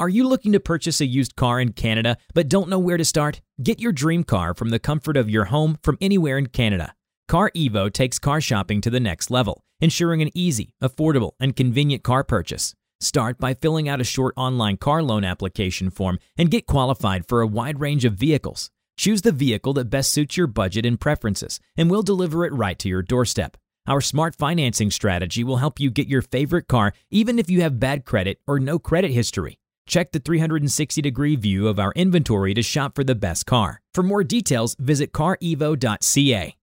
Are you looking to purchase a used car in Canada but don't know where to start? Get your dream car from the comfort of your home from anywhere in Canada. CarEvo takes car shopping to the next level, ensuring an easy, affordable, and convenient car purchase. Start by filling out a short online car loan application form and get qualified for a wide range of vehicles. Choose the vehicle that best suits your budget and preferences, and we'll deliver it right to your doorstep. Our smart financing strategy will help you get your favorite car even if you have bad credit or no credit history. Check the 360 degree view of our inventory to shop for the best car. For more details, visit carevo.ca.